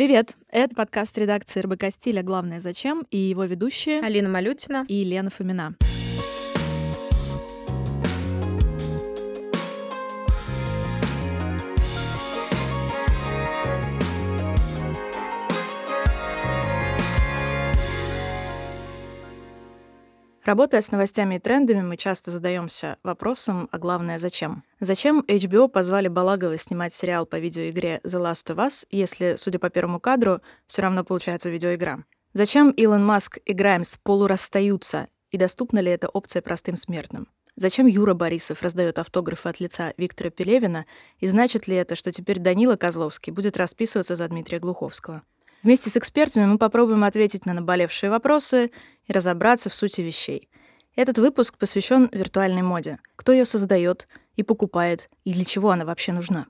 Привет! Это подкаст редакции РБК «Стиля. Главное зачем» и его ведущие Алина Малютина и Лена Фомина. Работая с новостями и трендами, мы часто задаемся вопросом, а главное, зачем? Зачем HBO позвали Балагова снимать сериал по видеоигре The Last of Us, если, судя по первому кадру, все равно получается видеоигра? Зачем Илон Маск и Граймс полурасстаются, и доступна ли эта опция простым смертным? Зачем Юра Борисов раздает автографы от лица Виктора Пелевина, и значит ли это, что теперь Данила Козловский будет расписываться за Дмитрия Глуховского? Вместе с экспертами мы попробуем ответить на наболевшие вопросы и разобраться в сути вещей. Этот выпуск посвящен виртуальной моде. Кто ее создает и покупает, и для чего она вообще нужна.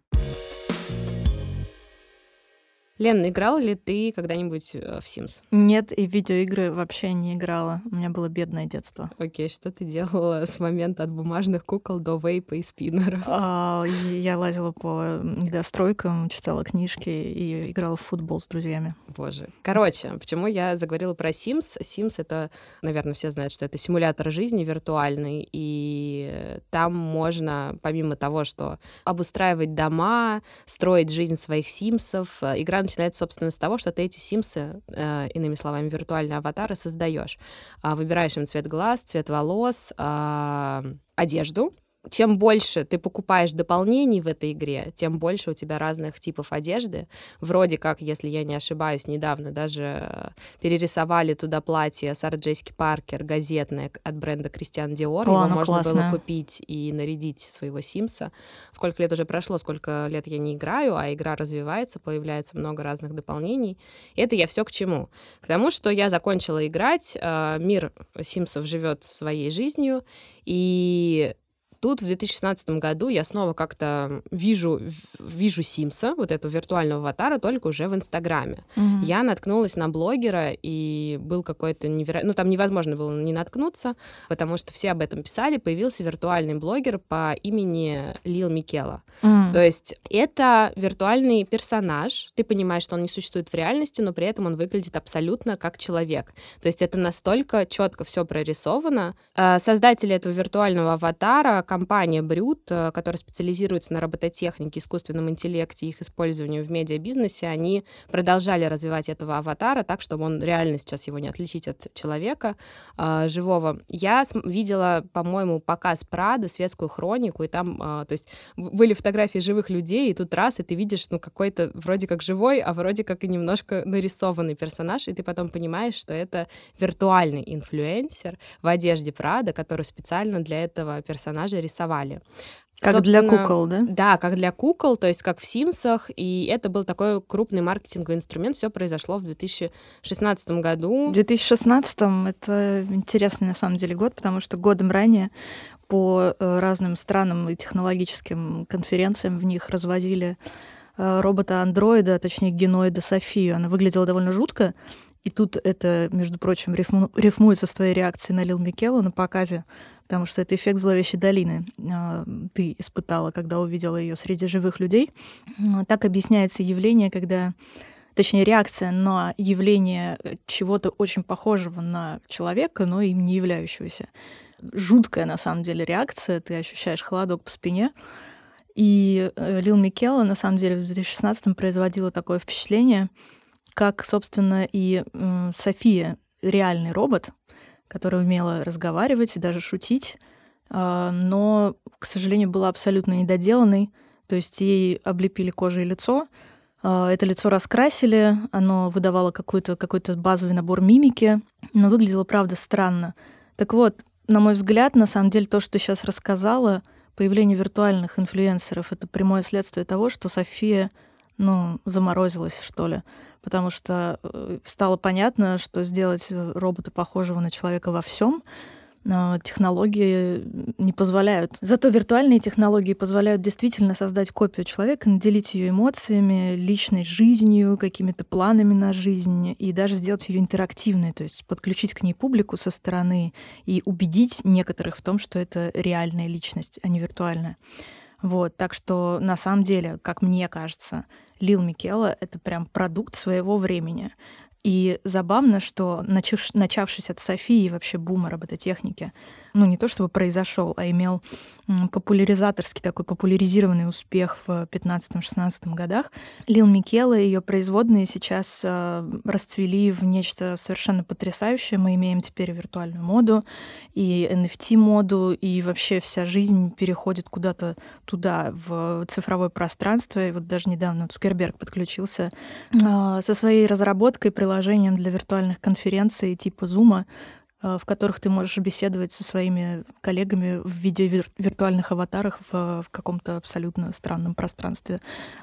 Лен, играла ли ты когда-нибудь э, в Sims? Нет, и в видеоигры вообще не играла. У меня было бедное детство. Окей, что ты делала с момента от бумажных кукол до вейпа и спиннеров? А, я лазила по недостройкам, читала книжки и играла в футбол с друзьями. Боже. Короче, почему я заговорила про Sims? Sims — это, наверное, все знают, что это симулятор жизни виртуальный, и там можно, помимо того, что обустраивать дома, строить жизнь своих симсов, э, игра начинается, собственно, с того, что ты эти симсы, э, иными словами, виртуальные аватары, создаешь. Э, выбираешь им цвет глаз, цвет волос, э, одежду, чем больше ты покупаешь дополнений в этой игре, тем больше у тебя разных типов одежды. Вроде как, если я не ошибаюсь, недавно даже э, перерисовали туда платье Сара Джессики Паркер, газетное от бренда Кристиан Диор. Его можно классное. было купить и нарядить своего Симса. Сколько лет уже прошло, сколько лет я не играю, а игра развивается, появляется много разных дополнений. И это я все к чему? К тому, что я закончила играть, э, мир Симсов живет своей жизнью, и тут в 2016 году я снова как-то вижу, вижу Симса, вот этого виртуального аватара, только уже в Инстаграме. Мгм. Я наткнулась на блогера, и был какой-то невероятный... Ну, там невозможно было не наткнуться, потому что все об этом писали. Появился виртуальный блогер по имени Лил Микела. То есть это виртуальный персонаж. Ты понимаешь, что он не существует в реальности, но при этом он выглядит абсолютно как человек. То есть это настолько четко все прорисовано. Э, Создатели этого виртуального аватара, компания Брют, э, которая специализируется на робототехнике, искусственном интеллекте и их использованию в медиабизнесе, они продолжали развивать этого аватара так, чтобы он реально сейчас его не отличить от человека э, живого. Я видела, по-моему, показ Прада, светскую хронику, и там, то есть были фотографии живых людей, и тут раз, и ты видишь, ну, какой-то вроде как живой, а вроде как и немножко нарисованный персонаж, и ты потом понимаешь, что это виртуальный инфлюенсер в одежде Прада, который специально для этого персонажа рисовали. Как для Собственно, кукол, да? Да, как для кукол, то есть как в Симсах, и это был такой крупный маркетинговый инструмент. Все произошло в 2016 году. В 2016 это интересный на самом деле год, потому что годом ранее по э, разным странам и технологическим конференциям в них развозили э, робота-андроида, точнее геноида Софию. Она выглядела довольно жутко, и тут это, между прочим, рифму- рифмуется с твоей реакцией на Лил Микелу на показе, потому что это эффект зловещей долины э, ты испытала, когда увидела ее среди живых людей. Так объясняется явление, когда точнее, реакция на явление э, чего-то очень похожего на человека, но им не являющегося. Жуткая, на самом деле, реакция. Ты ощущаешь холодок по спине. И э, Лил Микела, на самом деле, в 2016 производила такое впечатление, как, собственно, и София, реальный робот, которая умела разговаривать и даже шутить, а, но, к сожалению, была абсолютно недоделанной. То есть ей облепили кожей лицо, а, это лицо раскрасили, оно выдавало какой-то какой базовый набор мимики, но выглядело, правда, странно. Так вот, на мой взгляд, на самом деле, то, что ты сейчас рассказала, появление виртуальных инфлюенсеров — это прямое следствие того, что София, ну, заморозилась, что ли. Потому что э, стало понятно, что сделать э, робота похожего на человека во всем технологии не позволяют. Зато виртуальные технологии позволяют действительно создать копию человека, наделить ее эмоциями, личной жизнью, какими-то планами на жизнь и даже сделать ее интерактивной, то есть подключить к ней публику со стороны и убедить некоторых в том, что это реальная личность, а не виртуальная. Вот, так что на самом деле, как мне кажется, Лил Микела — это прям продукт своего времени. И забавно, что начавшись от Софии вообще бума робототехники, ну, не то чтобы произошел, а имел популяризаторский такой популяризированный успех в 15-16 годах. Лил Микела и ее производные сейчас э, расцвели в нечто совершенно потрясающее. Мы имеем теперь виртуальную моду и NFT-моду, и вообще вся жизнь переходит куда-то туда, в цифровое пространство. И вот даже недавно Цукерберг подключился э, со своей разработкой, приложением для виртуальных конференций типа Zoom, в которых ты можешь беседовать со своими коллегами в виде вир- виртуальных аватаров в, в каком-то абсолютно странном пространстве,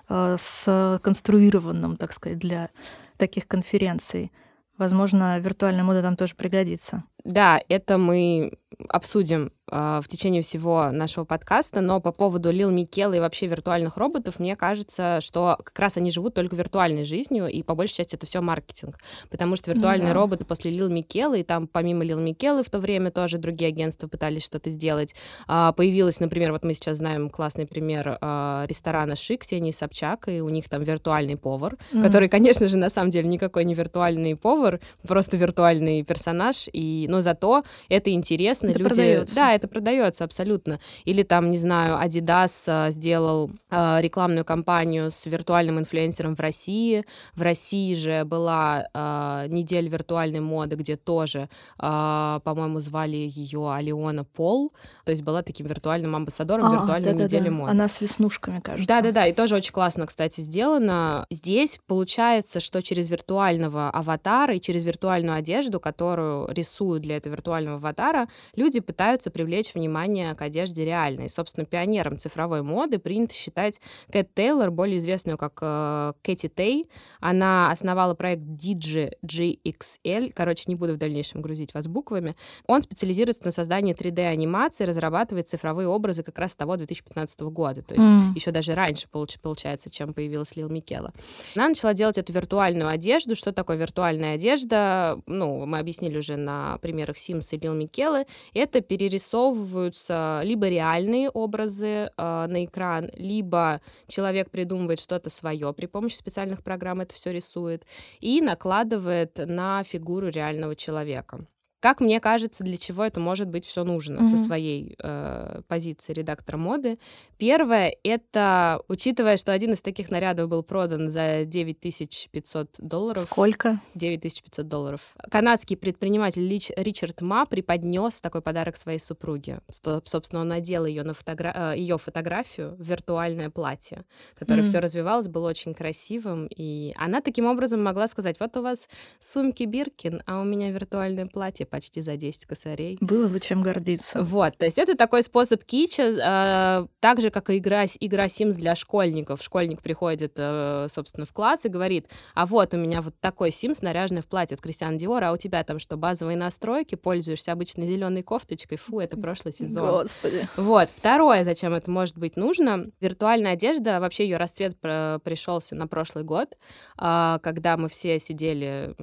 э, с конструированным, так сказать, для таких конференций. Возможно, виртуальная мода там тоже пригодится. Да, это мы обсудим э, в течение всего нашего подкаста, но по поводу Лил Микела и вообще виртуальных роботов, мне кажется, что как раз они живут только виртуальной жизнью, и по большей части это все маркетинг, потому что виртуальные ну, да. роботы после Лил Микела, и там помимо Лил Микелы в то время тоже другие агентства пытались что-то сделать, э, появилась, например, вот мы сейчас знаем классный пример э, ресторана Шик, Ксении Собчак, и у них там виртуальный повар, mm-hmm. который, конечно же, на самом деле никакой не виртуальный повар, просто виртуальный персонаж, и, но зато это интересно, это люди... Продается. Да, это продается абсолютно. Или там, не знаю, Adidas а, сделал э, рекламную кампанию с виртуальным инфлюенсером в России. В России же была э, неделя виртуальной моды, где тоже, э, по-моему, звали ее Алиона Пол. То есть была таким виртуальным амбассадором а, виртуальной да, недели да, моды. Она с веснушками, кажется. Да-да-да, и тоже очень классно, кстати, сделано. Здесь получается, что через виртуального аватара и через виртуальную одежду, которую рисуют для этого виртуального аватара, люди пытаются привлечь внимание к одежде реальной. Собственно, пионером цифровой моды принято считать Кэт Тейлор, более известную как э, Кэти Тей. Она основала проект DigiGXL. Короче, не буду в дальнейшем грузить вас буквами. Он специализируется на создании 3D-анимации, разрабатывает цифровые образы как раз с того 2015 года. То есть mm. еще даже раньше, получается, чем появилась Лил Микела. Она начала делать эту виртуальную одежду. Что такое виртуальная одежда? Ну, мы объяснили уже на примерах Sims и Лил Микелы. Это перерисовываются либо реальные образы э, на экран, либо человек придумывает что-то свое при помощи специальных программ, это все рисует, и накладывает на фигуру реального человека. Как мне кажется, для чего это может быть все нужно mm-hmm. со своей э, позиции редактора моды. Первое — это, учитывая, что один из таких нарядов был продан за 9500 долларов. Сколько? 9500 долларов. Канадский предприниматель Лич, Ричард Ма преподнес такой подарок своей супруге. Собственно, он надел ее на фотогра... Э, ее фотографию в виртуальное платье, которое mm-hmm. все развивалось, было очень красивым. И она таким образом могла сказать, вот у вас сумки Биркин, а у меня виртуальное платье почти за 10 косарей. Было бы чем гордиться. Вот, то есть это такой способ кича, э, так же, как и игра, игра Sims для школьников. Школьник приходит, э, собственно, в класс и говорит, а вот у меня вот такой Sims, наряженный в платье от Кристиан Диор, а у тебя там что, базовые настройки, пользуешься обычной зеленой кофточкой, фу, это прошлый сезон. Господи. Вот, второе, зачем это может быть нужно, виртуальная одежда, вообще ее расцвет пришелся на прошлый год, э, когда мы все сидели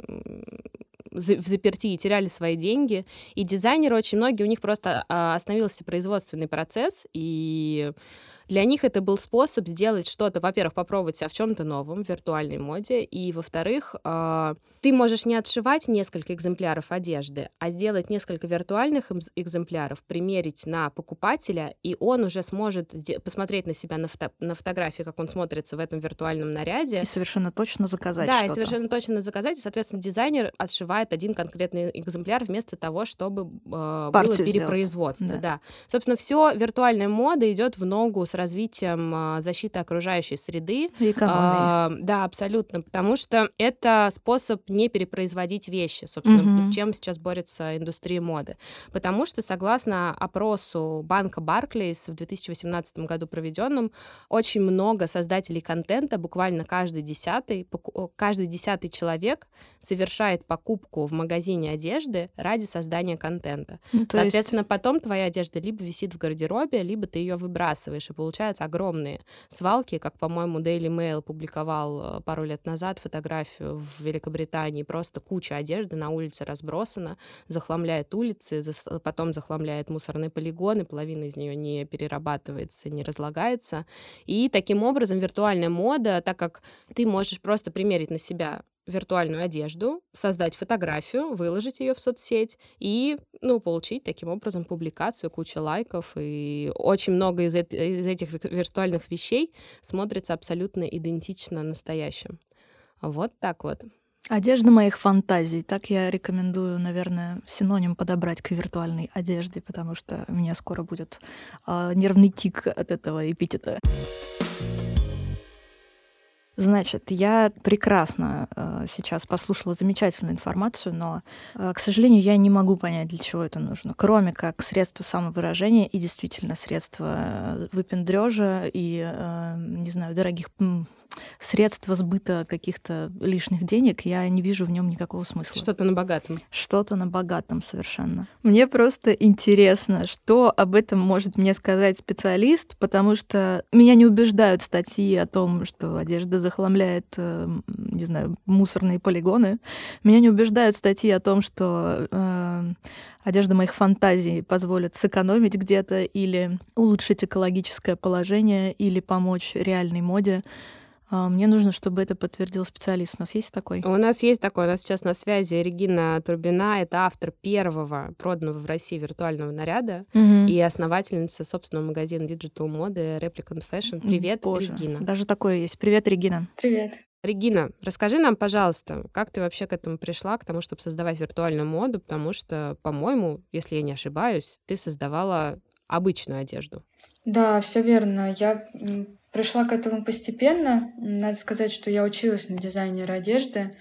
в заперти и теряли свои деньги. И дизайнеры очень многие, у них просто а, остановился производственный процесс, и для них это был способ сделать что-то, во-первых, попробовать себя в чем-то новом, в виртуальной моде, и, во-вторых, э, ты можешь не отшивать несколько экземпляров одежды, а сделать несколько виртуальных экземпляров, примерить на покупателя, и он уже сможет посмотреть на себя на, фото на фотографии, как он смотрится в этом виртуальном наряде. И совершенно точно заказать Да, и совершенно точно заказать, и, соответственно, дизайнер отшивает один конкретный экземпляр вместо того, чтобы э, было перепроизводство. Да. да. Собственно, все виртуальная мода идет в ногу с развитием а, защиты окружающей среды. И а, да, абсолютно, потому что это способ не перепроизводить вещи, собственно, угу. с чем сейчас борется индустрия моды. Потому что, согласно опросу банка Barclays в 2018 году проведенном, очень много создателей контента, буквально каждый десятый, каждый десятый человек совершает покупку в магазине одежды ради создания контента. Ну, Соответственно, есть... потом твоя одежда либо висит в гардеробе, либо ты ее выбрасываешь. И получаются огромные свалки, как, по-моему, Daily Mail публиковал э, пару лет назад фотографию в Великобритании, просто куча одежды на улице разбросана, захламляет улицы, потом захламляет мусорные полигоны, половина из нее не перерабатывается, не разлагается. И таким образом виртуальная мода, так как ты можешь просто примерить на себя виртуальную одежду, создать фотографию, выложить ее в соцсеть и, ну, получить таким образом публикацию, куча лайков. И очень много из, из этих виртуальных вещей смотрится абсолютно идентично настоящим. Вот так вот. Одежда моих фантазий. Так я рекомендую, наверное, синоним подобрать к виртуальной одежде, потому что у меня скоро будет э, нервный тик от этого эпитета. Значит, я прекрасно э, сейчас послушала замечательную информацию, но, э, к сожалению, я не могу понять, для чего это нужно, кроме как средства самовыражения и действительно средства э, выпендрежа и, э, не знаю, дорогих средства сбыта каких-то лишних денег, я не вижу в нем никакого смысла. Что-то на богатом. Что-то на богатом совершенно. Мне просто интересно, что об этом может мне сказать специалист, потому что меня не убеждают статьи о том, что одежда захламляет, э, не знаю, мусорные полигоны. Меня не убеждают статьи о том, что э, одежда моих фантазий позволит сэкономить где-то или улучшить экологическое положение или помочь реальной моде. А, мне нужно, чтобы это подтвердил специалист. У нас есть такой? У нас есть такой. У нас сейчас на связи Регина Турбина. Это автор первого проданного в России виртуального наряда угу. и основательница собственного магазина Digital моды Replicant Fashion. Привет, Боже, Регина. Даже такое есть. Привет, Регина. Привет. Регина, расскажи нам, пожалуйста, как ты вообще к этому пришла, к тому, чтобы создавать виртуальную моду, потому что, по-моему, если я не ошибаюсь, ты создавала обычную одежду. Да, все верно. Я Пришла к этому постепенно. Надо сказать, что я училась на дизайнера одежды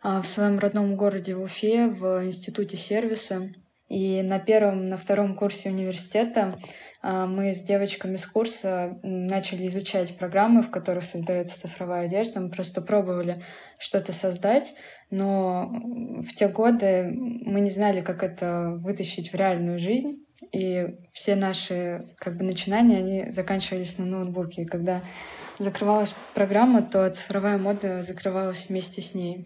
а, в своем родном городе в Уфе, в институте сервиса. И на первом, на втором курсе университета а, мы с девочками с курса начали изучать программы, в которых создается цифровая одежда. Мы просто пробовали что-то создать, но в те годы мы не знали, как это вытащить в реальную жизнь и все наши как бы начинания, они заканчивались на ноутбуке. И когда закрывалась программа, то цифровая мода закрывалась вместе с ней.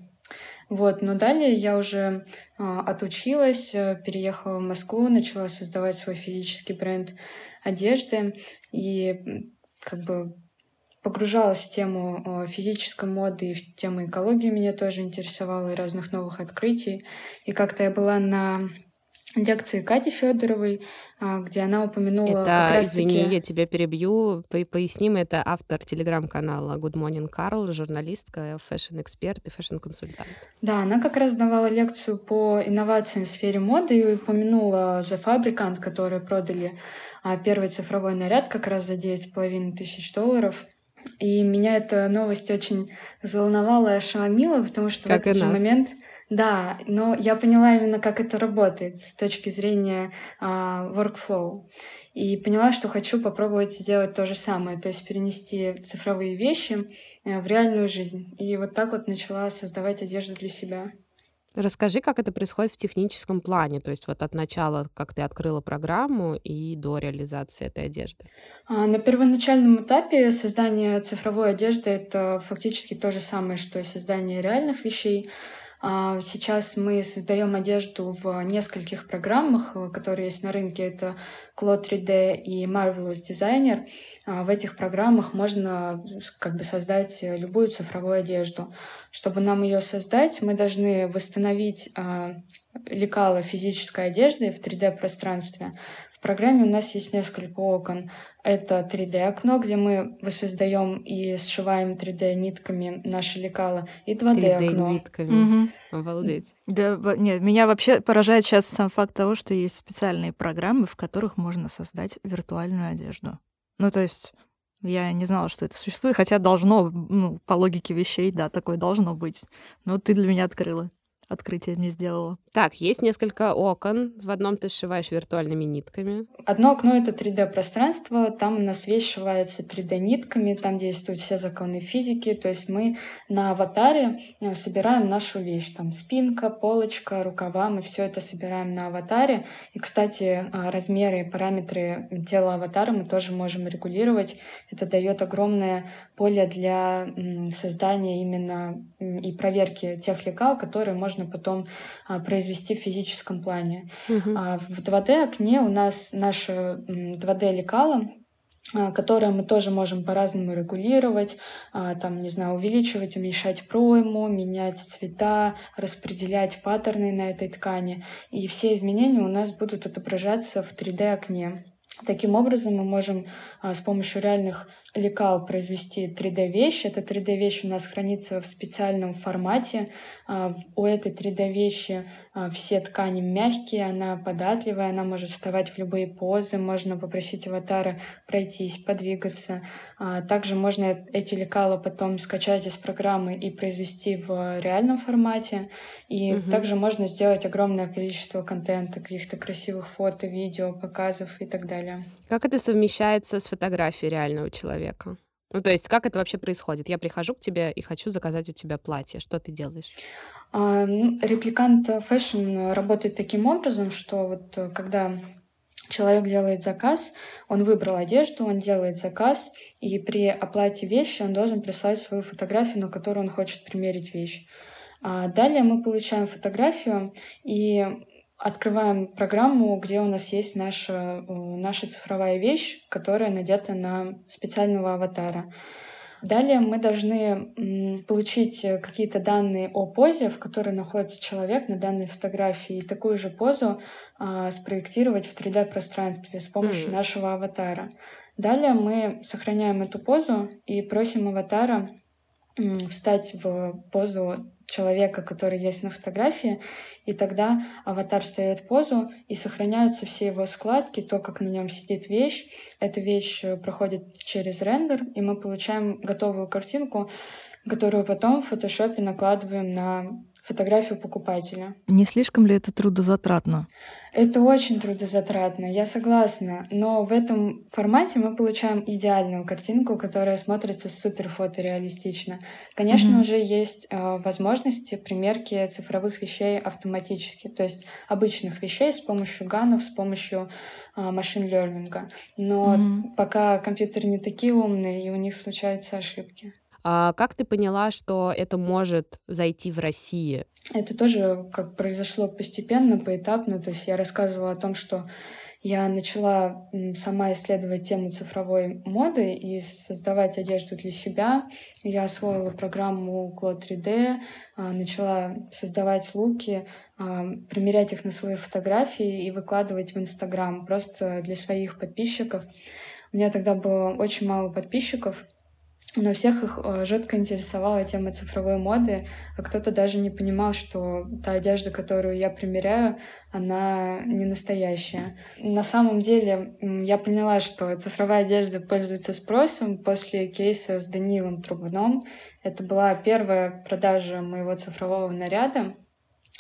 Вот, но далее я уже э, отучилась, переехала в Москву, начала создавать свой физический бренд одежды и как бы погружалась в тему э, физической моды и в тему экологии меня тоже интересовала и разных новых открытий. И как-то я была на лекции Кати Федоровой, а, где она упомянула это, как раз извини, я тебя перебью, по поясним, это автор телеграм-канала Good Morning, Karl, журналистка, фэшн-эксперт и фэшн-консультант. Да, она как раз давала лекцию по инновациям в сфере моды и упомянула The Fabricant, которые продали а, первый цифровой наряд как раз за 9,5 тысяч долларов. И меня эта новость очень заволновала и ошеломила, потому что как в этот же нас. Да, но я поняла именно, как это работает с точки зрения uh, workflow. И поняла, что хочу попробовать сделать то же самое, то есть перенести цифровые вещи э, в реальную жизнь. И вот так вот начала создавать одежду для себя. Расскажи, как это происходит в техническом плане, то есть вот от начала, как ты открыла программу и до реализации этой одежды. А, на первоначальном этапе создание цифровой одежды — это фактически то же самое, что и создание реальных вещей. А, сейчас мы создаем одежду в нескольких программах, э, которые есть на рынке. Это Cloud 3D и Marvelous Designer. А, в этих программах можно как бы создать любую цифровую одежду. Чтобы нам ее создать, мы должны восстановить а, лекала физической одежды в 3D-пространстве, в программе у нас есть несколько окон. Это 3D-окно, где мы воссоздаем и сшиваем 3D-нитками наши лекала, и 2D-окно. 3D-нитками. Угу. Обалдеть. Да, нет, меня вообще поражает сейчас сам факт того, что есть специальные программы, в которых можно создать виртуальную одежду. Ну, то есть я не знала, что это существует, хотя должно, ну, по логике вещей, да, такое должно быть. Но ты для меня открыла. Открытие мне сделала. Так, есть несколько окон. В одном ты сшиваешь виртуальными нитками. Одно окно — это 3D-пространство. Там у нас вещь сшивается 3D-нитками, там действуют все законы физики. То есть мы на аватаре э, собираем нашу вещь. Там спинка, полочка, рукава. Мы все это собираем на аватаре. И, кстати, э, размеры и параметры тела аватара мы тоже можем регулировать. Это дает огромное поле для создания именно и проверки тех лекал, которые можно потом а, произвести в физическом плане. Угу. А в 2D-окне у нас наше 2D-лекало, а, которые мы тоже можем по-разному регулировать, а, там, не знаю, увеличивать, уменьшать пройму, менять цвета, распределять паттерны на этой ткани. И все изменения у нас будут отображаться в 3D-окне. Таким образом, мы можем а, с помощью реальных лекал произвести 3D-вещь. Эта 3D-вещь у нас хранится в специальном формате. А, у этой 3D-вещи а, все ткани мягкие, она податливая, она может вставать в любые позы, можно попросить аватара пройтись, подвигаться. А, также можно эти лекала потом скачать из программы и произвести в реальном формате. И угу. также можно сделать огромное количество контента, каких-то красивых фото, видео, показов и так далее. Как это совмещается с фотографией реального человека? Ну, то есть, как это вообще происходит? Я прихожу к тебе и хочу заказать у тебя платье. Что ты делаешь? А, ну, Replicant Fashion работает таким образом, что вот э, когда человек делает заказ, он выбрал одежду, он делает заказ, и при оплате вещи он должен прислать свою фотографию, на которую он хочет примерить вещь. А далее мы получаем фотографию и открываем программу, где у нас есть наша, э, наша цифровая вещь, которая надета на специального аватара. Далее мы должны получить э, какие-то данные о позе, в которой находится человек на данной фотографии, и такую же позу а, спроектировать в 3D-пространстве с помощью mm. нашего аватара. Далее мы сохраняем эту позу и просим аватара встать в позу человека, который есть на фотографии, и тогда аватар встает позу, и сохраняются все его складки, то, как на нем сидит вещь. Эта вещь э, проходит через рендер, и мы получаем готовую картинку, которую потом в фотошопе накладываем на фотографию покупателя. Не слишком ли это трудозатратно? Это очень трудозатратно, я согласна. Но в этом формате мы получаем идеальную картинку, которая смотрится супер фотореалистично. Конечно, mm-hmm. уже есть э, возможности примерки цифровых вещей автоматически, то есть обычных вещей с помощью ганов, с помощью э, машин-лернинга. Но mm-hmm. пока компьютеры не такие умные, и у них случаются ошибки. А как ты поняла, что это может зайти в России? Это тоже как произошло постепенно, поэтапно. То есть я рассказывала о том, что я начала сама исследовать тему цифровой моды и создавать одежду для себя. Я освоила программу Cloud 3D, а, начала создавать луки, а, примерять их на свои фотографии и выкладывать в Инстаграм просто для своих подписчиков. У меня тогда было очень мало подписчиков, но всех их э, жутко интересовала тема цифровой моды, а кто-то даже не понимал, что та одежда, которую я примеряю, она не настоящая. На самом деле я поняла, что цифровая одежда пользуется спросом после кейса с Данилом Трубуном. Это была первая продажа моего цифрового наряда.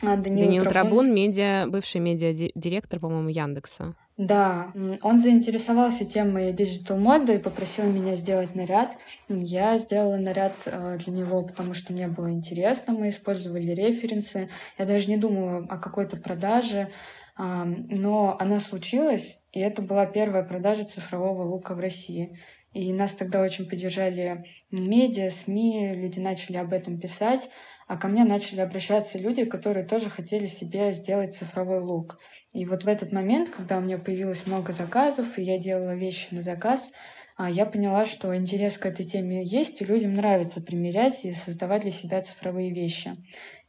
А Данил, Данил Трабун, Трабун медиа, бывший медиадиректор, по-моему, Яндекса. Да, он заинтересовался темой digital-моды и попросил меня сделать наряд. Я сделала наряд э, для него, потому что мне было интересно, мы использовали референсы. Я даже не думала о какой-то продаже, но она случилась, и это была первая продажа цифрового лука в России. И нас тогда очень поддержали медиа, СМИ, люди начали об этом писать а ко мне начали обращаться люди, которые тоже хотели себе сделать цифровой лук. И вот в этот момент, когда у меня появилось много заказов, и я делала вещи на заказ, а, я поняла, что интерес к этой теме есть, и людям нравится примерять и создавать для себя цифровые вещи.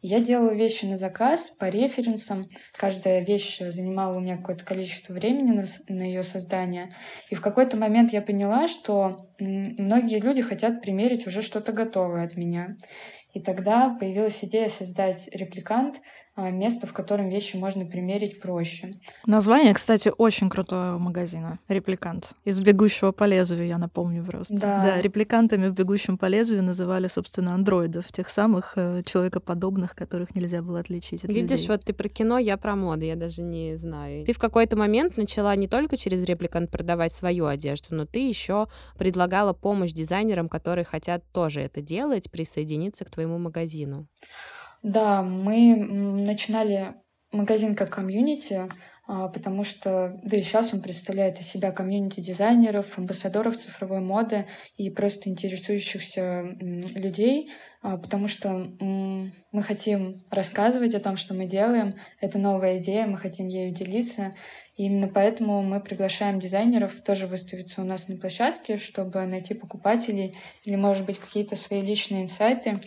Я делала вещи на заказ по референсам. Каждая вещь занимала у меня какое-то количество времени на, на ее создание. И в какой-то момент я поняла, что многие люди хотят примерить уже что-то готовое от меня. И тогда появилась идея создать репликант, место, в котором вещи можно примерить проще. Название, кстати, очень крутого магазина. Репликант. Из «Бегущего по лезвию», я напомню просто. Да. да репликантами в «Бегущем по лезвию» называли, собственно, андроидов, тех самых э, человекоподобных, которых нельзя было отличить от Видишь, людей. вот ты про кино, я про моду, я даже не знаю. Ты в какой-то момент начала не только через репликант продавать свою одежду, но ты еще предлагала помощь дизайнерам, которые хотят тоже это делать, присоединиться к твоему магазину. Да, мы начинали магазин как комьюнити, а, потому что, да и сейчас он представляет из себя комьюнити дизайнеров, амбассадоров цифровой моды и просто интересующихся людей, а, потому что мы хотим рассказывать о том, что мы делаем. Это новая идея, мы хотим ею делиться. И именно поэтому мы приглашаем дизайнеров тоже выставиться у нас на площадке, чтобы найти покупателей или, может быть, какие-то свои личные инсайты.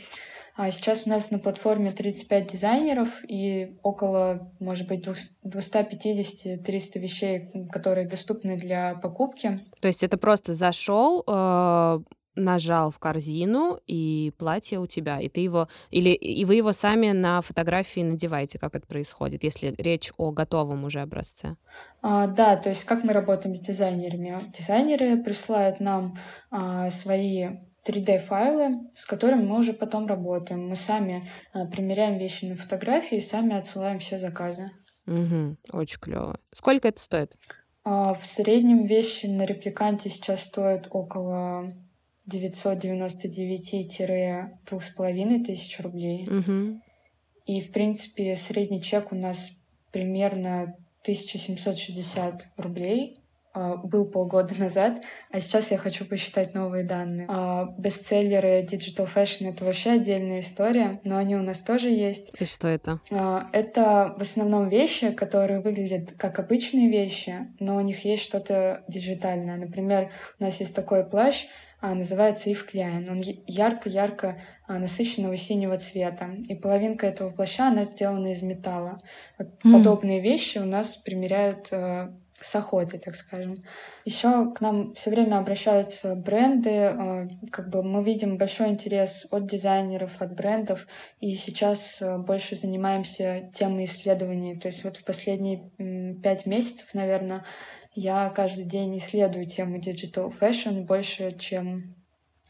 А сейчас у нас на платформе 35 дизайнеров и около, может быть, 250-300 вещей, которые доступны для покупки. То есть это просто зашел, э, нажал в корзину, и платье у тебя, и ты его, или и вы его сами на фотографии надеваете, как это происходит, если речь о готовом уже образце? А, да, то есть как мы работаем с дизайнерами? Дизайнеры присылают нам а, свои 3D-файлы, с которыми мы уже потом работаем. Мы сами а, примеряем вещи на фотографии и сами отсылаем все заказы. Угу, очень клево. Сколько это стоит? А, в среднем вещи на репликанте сейчас стоят около 999-2,5 тысяч рублей. Угу. И, в принципе, средний чек у нас примерно 1760 рублей. А, был полгода назад, а сейчас я хочу посчитать новые данные. А, бестселлеры Digital Fashion — это вообще отдельная история, но они у нас тоже есть. И что это? А, это в основном вещи, которые выглядят как обычные вещи, но у них есть что-то диджитальное. Например, у нас есть такой плащ, называется Ив Кляйн. Он ярко-ярко насыщенного синего цвета. И половинка этого плаща, она сделана из металла. Вот mm. Подобные вещи у нас примеряют с охотой, так скажем. Еще к нам все время обращаются бренды, э, как бы мы видим большой интерес от дизайнеров, от брендов, и сейчас э, больше занимаемся темой исследований. То есть вот в последние пять месяцев, наверное, я каждый день исследую тему digital fashion больше, чем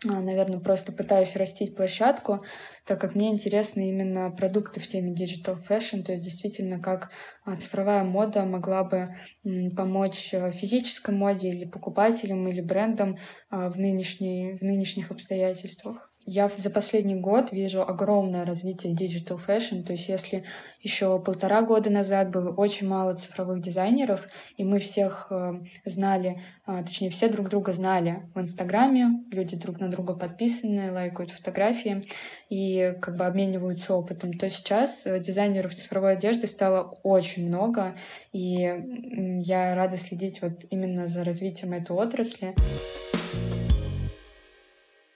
а, наверное, просто пытаюсь растить площадку, так как мне интересны именно продукты в теме digital fashion, то есть действительно, как а, цифровая мода могла бы помочь э, физической моде или покупателям, или брендам а, в, нынешней, в нынешних обстоятельствах. Я за последний год вижу огромное развитие digital fashion. То есть если еще полтора года назад было очень мало цифровых дизайнеров, и мы всех э, знали, э, точнее все друг друга знали в Инстаграме, люди друг на друга подписаны, лайкают фотографии и как бы обмениваются опытом, то сейчас э, дизайнеров цифровой одежды стало очень много, и я рада следить вот именно за развитием этой отрасли.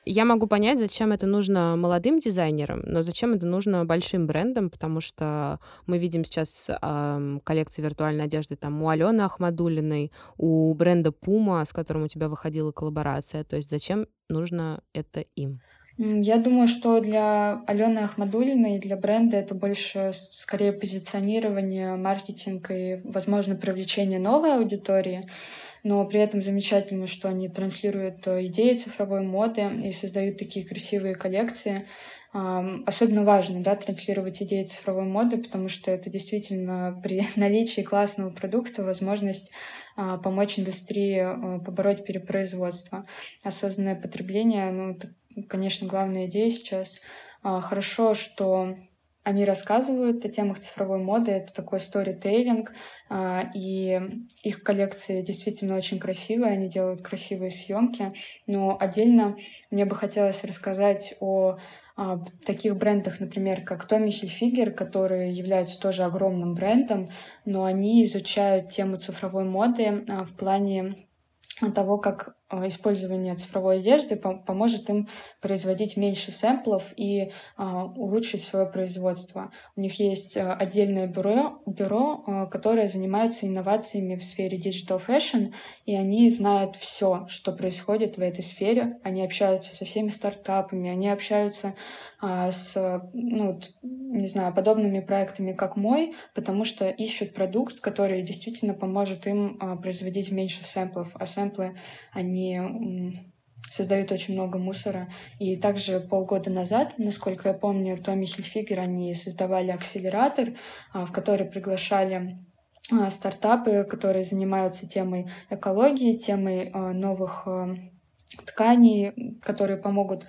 Я могу понять, зачем это нужно молодым дизайнерам, но зачем это нужно большим брендам, потому что мы видим сейчас э, коллекции виртуальной одежды там у Алены Ахмадулиной, у бренда Puma, с которым у тебя выходила коллаборация. То есть зачем нужно это им? Я думаю, что для Алены Ахмадулиной и для бренда это больше скорее позиционирование, маркетинг и, возможно, привлечение новой аудитории но при этом замечательно, что они транслируют э, идеи цифровой моды и создают такие красивые коллекции. Особенно важно да, транслировать идеи цифровой моды, потому что это действительно при наличии классного продукта возможность а, помочь индустрии э, побороть перепроизводство. Осознанное потребление, ну, это, конечно, главная идея сейчас. А, хорошо, что они рассказывают о темах цифровой моды, это такой сторителлинг, а, и их коллекции действительно очень красивые, они делают красивые съемки, но отдельно мне бы хотелось рассказать о а, таких брендах, например, как Tommy Hilfiger, которые являются тоже огромным брендом, но они изучают тему цифровой моды а, в плане того, как использование цифровой одежды поможет им производить меньше сэмплов и а, улучшить свое производство. У них есть отдельное бюро, бюро, которое занимается инновациями в сфере digital fashion, и они знают все, что происходит в этой сфере. Они общаются со всеми стартапами, они общаются с, ну, не знаю, подобными проектами, как мой, потому что ищут продукт, который действительно поможет им а, производить меньше сэмплов, а сэмплы, они создают очень много мусора. И также полгода назад, насколько я помню, Томми Хильфигер, они создавали акселератор, а, в который приглашали стартапы, которые занимаются темой экологии, темой новых тканей, которые помогут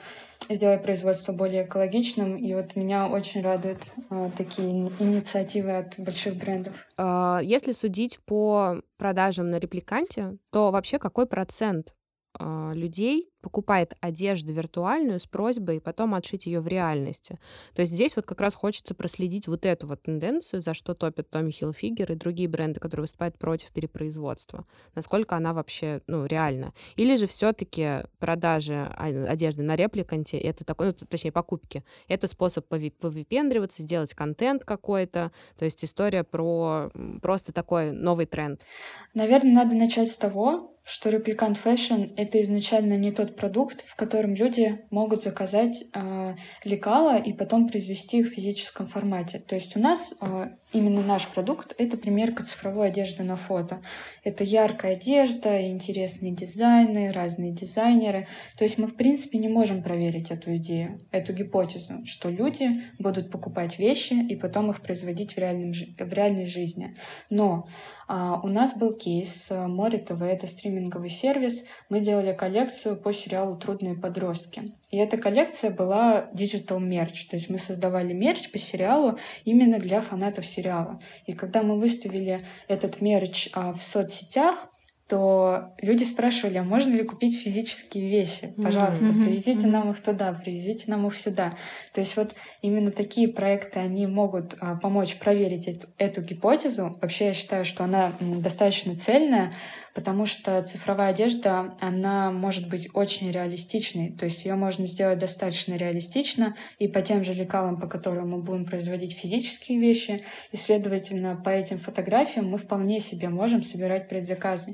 сделать производство более экологичным. И вот меня очень радуют э, такие инициативы от больших брендов. А, если судить по продажам на репликанте, то вообще какой процент э, людей покупает одежду виртуальную с просьбой потом отшить ее в реальности. То есть здесь вот как раз хочется проследить вот эту вот тенденцию, за что топят Томми Хилфигер и другие бренды, которые выступают против перепроизводства. Насколько она вообще, ну, реальна. Или же все таки продажи одежды на репликанте, это такой, ну, точнее, покупки, это способ повыпендриваться, сделать контент какой-то, то есть история про просто такой новый тренд. Наверное, надо начать с того, что Replicant Fashion — это изначально не тот продукт, в котором люди могут заказать э, лекала и потом произвести их в физическом формате. То есть у нас э, именно наш продукт — это примерка цифровой одежды на фото. Это яркая одежда, интересные дизайны, разные дизайнеры. То есть мы, в принципе, не можем проверить эту идею, эту гипотезу, что люди будут покупать вещи и потом их производить в, реальном, в реальной жизни. Но у нас был кейс Море ТВ, это стриминговый сервис. Мы делали коллекцию по сериалу «Трудные подростки». И эта коллекция была digital merch, то есть мы создавали мерч по сериалу именно для фанатов сериала. И когда мы выставили этот мерч а, в соцсетях, то люди спрашивали, а можно ли купить физические вещи? Пожалуйста, mm-hmm. привезите mm-hmm. нам их туда, привезите нам их сюда. То есть вот именно такие проекты, они могут а, помочь проверить эту, эту гипотезу. Вообще я считаю, что она достаточно цельная, потому что цифровая одежда, она может быть очень реалистичной, то есть ее можно сделать достаточно реалистично и по тем же лекалам, по которым мы будем производить физические вещи, и, следовательно, по этим фотографиям мы вполне себе можем собирать предзаказы.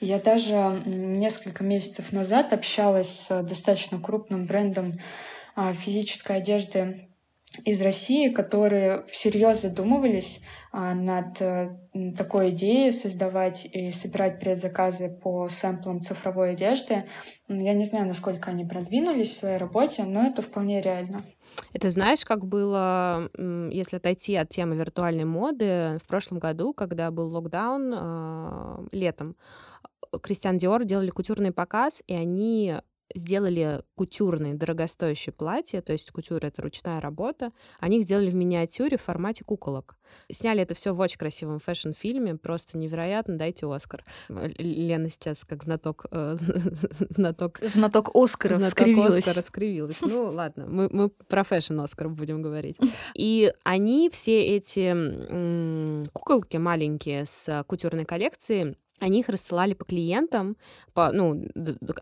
Я даже несколько месяцев назад общалась с достаточно крупным брендом а, физической одежды из России, которые всерьез задумывались а, над э, такой идеей создавать и собирать предзаказы по сэмплам цифровой одежды. Я не знаю, насколько они продвинулись в своей работе, но это вполне реально. Это знаешь, как было, если отойти от темы виртуальной моды, в прошлом году, когда был локдаун э, летом, Кристиан Диор делали кутюрный показ, и они сделали кутюрные дорогостоящие платья, то есть кутюр — это ручная работа, они их сделали в миниатюре в формате куколок. Сняли это все в очень красивом фэшн-фильме, просто невероятно, дайте Оскар. Лена сейчас как знаток... Э, знаток... Знаток Оскара знаток скривилась. Оскара скривилась. Ну, ладно, мы, мы про фэшн-Оскар будем говорить. И они, все эти куколки маленькие с кутюрной коллекции, они их рассылали по клиентам, по, ну,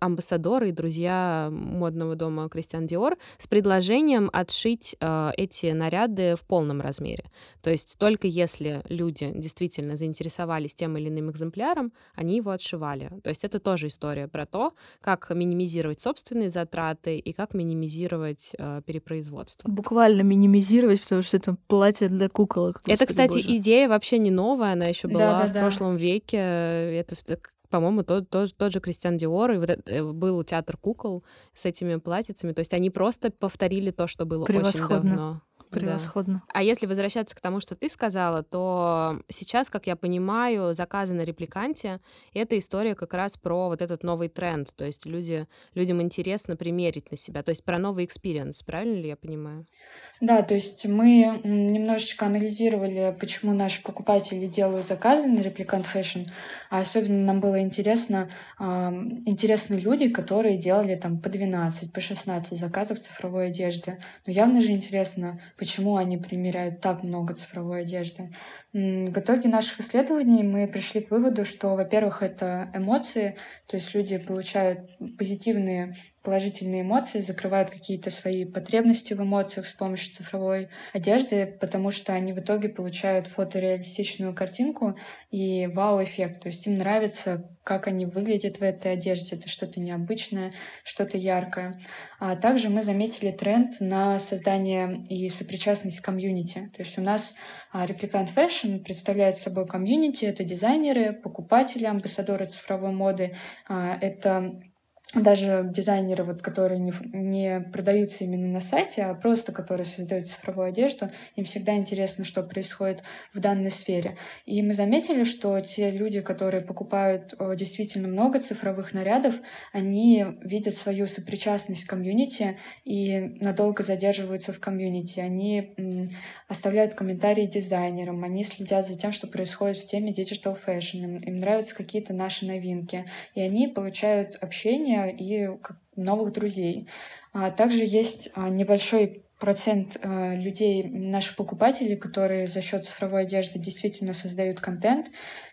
амбассадоры и друзья модного дома Кристиан Диор с предложением отшить э, эти наряды в полном размере. То есть только если люди действительно заинтересовались тем или иным экземпляром, они его отшивали. То есть это тоже история про то, как минимизировать собственные затраты и как минимизировать э, перепроизводство. Буквально минимизировать, потому что это платье для куколок. Это, кстати, боже. идея вообще не новая, она еще была да, да, в да. прошлом веке это по-моему, тот, тот, тот же Кристиан Диор, и вот это, э, был театр кукол с этими платьицами. То есть они просто повторили то, что было очень давно. Превосходно. Да. А если возвращаться к тому, что ты сказала, то сейчас, как я понимаю, заказы на репликанте — это история как раз про вот этот новый тренд. То есть люди, людям интересно примерить на себя. То есть про новый experience. Правильно ли я понимаю? Да, то есть мы немножечко анализировали, почему наши покупатели делают заказы на Replicant Fashion. А особенно нам было интересно, э, интересны люди, которые делали там по 12, по 16 заказов цифровой одежды. Но явно же интересно, почему они примеряют так много цифровой одежды. В итоге наших исследований мы пришли к выводу, что, во-первых, это эмоции, то есть люди получают позитивные, положительные эмоции, закрывают какие-то свои потребности в эмоциях с помощью цифровой одежды, потому что они в итоге получают фотореалистичную картинку и вау-эффект. То есть им нравится как они выглядят в этой одежде. Это что-то необычное, что-то яркое. А также мы заметили тренд на создание и сопричастность комьюнити. То есть у нас Replicant Fashion представляет собой комьюнити. Это дизайнеры, покупатели, амбассадоры цифровой моды. А, это даже дизайнеры, вот, которые не, не продаются именно на сайте, а просто которые создают цифровую одежду, им всегда интересно, что происходит в данной сфере. И мы заметили, что те люди, которые покупают действительно много цифровых нарядов, они видят свою сопричастность к комьюнити и надолго задерживаются в комьюнити. Они оставляют комментарии дизайнерам, они следят за тем, что происходит в теме digital fashion, им, им нравятся какие-то наши новинки, и они получают общение и новых друзей. А также есть а, небольшой процент э, людей, наших покупателей, которые за счет цифровой одежды действительно создают контент,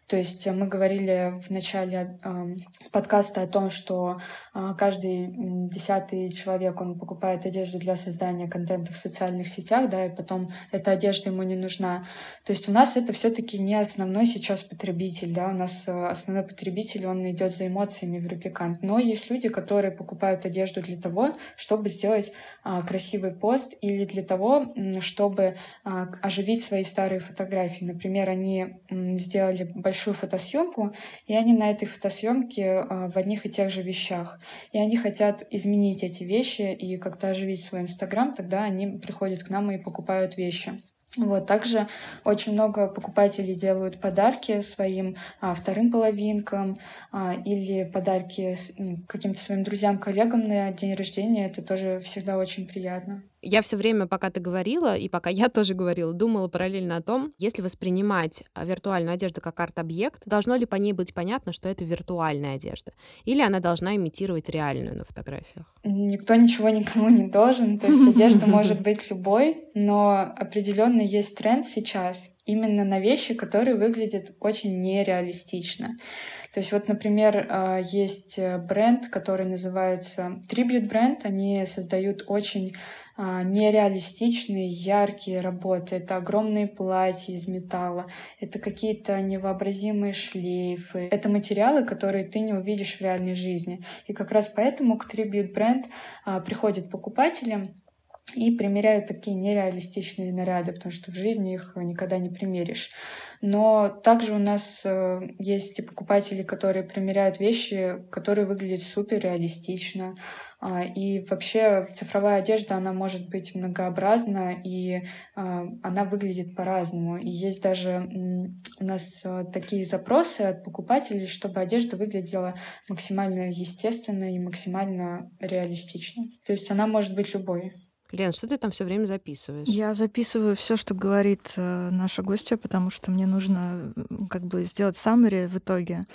то есть мы говорили в начале э, подкаста о том, что э, каждый десятый человек, он покупает одежду для создания контента в социальных сетях, да, и потом эта одежда ему не нужна. То есть у нас это все таки не основной сейчас потребитель, да, у нас э, основной потребитель, он идет за эмоциями в репликант. Но есть люди, которые покупают одежду для того, чтобы сделать э, красивый пост или для того, чтобы э, оживить свои старые фотографии. Например, они сделали большой большую фотосъемку, и они на этой фотосъемке а, в одних и тех же вещах. И они хотят изменить эти вещи и как-то оживить свой Инстаграм, тогда они приходят к нам и покупают вещи. Вот, также очень много покупателей делают подарки своим а, вторым половинкам а, или подарки каким-то своим друзьям, коллегам на день рождения. Это тоже всегда очень приятно. Я все время, пока ты говорила, и пока я тоже говорила, думала параллельно о том, если воспринимать а, виртуальную одежду как арт-объект, должно ли по ней быть понятно, что это виртуальная одежда? Или она должна имитировать реальную на фотографиях? Никто ничего никому не должен. То есть одежда может быть любой, но определенно есть тренд сейчас именно на вещи, которые выглядят очень нереалистично. То есть вот, например, а, есть бренд, который называется Tribute бренд. Они создают очень а, нереалистичные, яркие работы. Это огромные платья из металла, это какие-то невообразимые шлейфы. Это материалы, которые ты не увидишь в реальной жизни. И как раз поэтому к Tribute бренд а, приходят покупатели, и примеряют такие нереалистичные наряды, потому что в жизни их никогда не примеришь. Но также у нас э, есть и покупатели, которые примеряют вещи, которые выглядят супер реалистично. А, и вообще цифровая одежда, она может быть многообразна, и а, она выглядит по-разному. И есть даже у нас э, такие запросы от покупателей, чтобы одежда выглядела максимально естественно и максимально реалистично. То есть она может быть любой. Лен, что ты там все время записываешь? Я записываю все, что говорит э, наша гостья, потому что мне нужно как бы сделать саммари в итоге.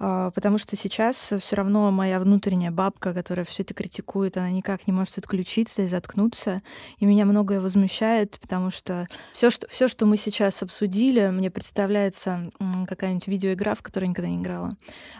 Э, потому что сейчас все равно моя внутренняя бабка, которая все это критикует, она никак не может отключиться и заткнуться. И меня многое возмущает, потому что все, что, все, что мы сейчас обсудили, мне представляется какая-нибудь видеоигра, в которой я никогда не играла.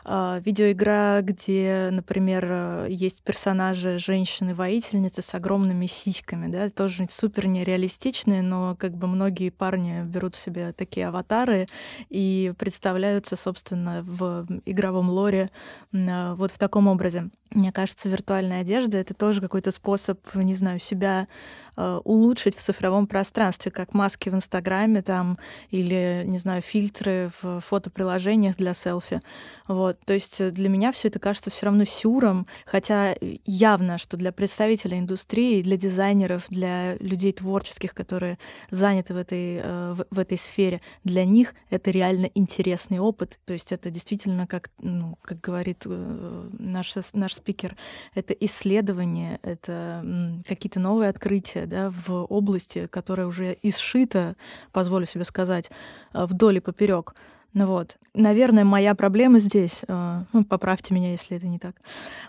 Э, видеоигра, где, например, э, есть персонажи женщины-воительницы с огромными сиськами, сиськами, да, тоже супер нереалистичные, но как бы многие парни берут себе такие аватары и представляются, собственно, в игровом лоре а, вот в таком образе. Мне кажется, виртуальная одежда — это тоже какой-то способ, не знаю, себя Э, улучшить в цифровом пространстве, как маски в Инстаграме там или, не знаю, фильтры в фотоприложениях для селфи. Вот. То есть э, для меня все это кажется все равно сюром, хотя явно, что для представителей индустрии, для дизайнеров, для людей творческих, которые заняты в этой, э, в, в этой сфере, для них это реально интересный опыт. То есть это действительно, как, ну, как говорит наш, наш спикер, это исследование, это какие-то новые открытия, да, в области, которая уже изшита, позволю себе сказать, э, вдоль и поперек. Ну вот, наверное, моя проблема здесь, э, ну, поправьте меня, если это не так.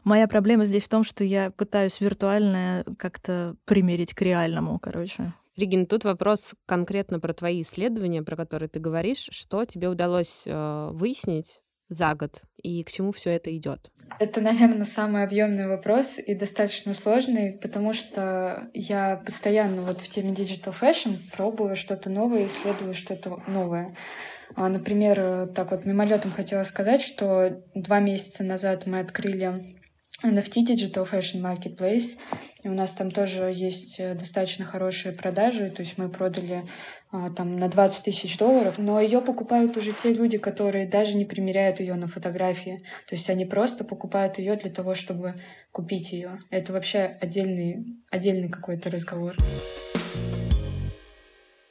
Моя проблема здесь в том, что я пытаюсь виртуальное как-то примерить к реальному, короче. Регин, тут вопрос конкретно про твои исследования, про которые ты говоришь. Что тебе удалось э, выяснить за год и к чему все это идет? Это, наверное, самый объемный вопрос и достаточно сложный, потому что я постоянно вот в теме digital fashion пробую что-то новое, исследую что-то новое. А, например, так вот мимолетом хотела сказать, что два месяца назад мы открыли NFT Digital Fashion Marketplace. И у нас там тоже есть э, достаточно хорошие продажи. То есть мы продали а, там на 20 тысяч долларов, но ее покупают уже те люди, которые даже не примеряют ее на фотографии. То есть они просто покупают ее для того, чтобы купить ее. Это вообще отдельный, отдельный какой-то разговор.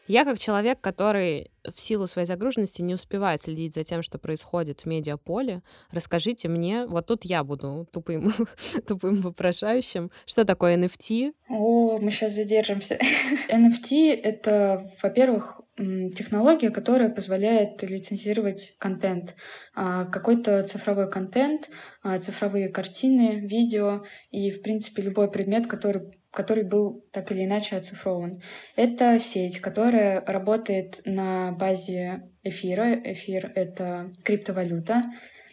Я как человек, который в силу своей загруженности не успевает следить за тем, что происходит в медиаполе, расскажите мне, вот тут я буду тупым, тупым вопрошающим, что такое NFT? О, мы сейчас задержимся. NFT — это, во-первых, технология, которая позволяет лицензировать контент, а, какой-то цифровой контент, а, цифровые картины, видео и, в принципе, любой предмет, который который был так или иначе оцифрован. Это сеть, которая работает на базе эфира. Эфир — это криптовалюта.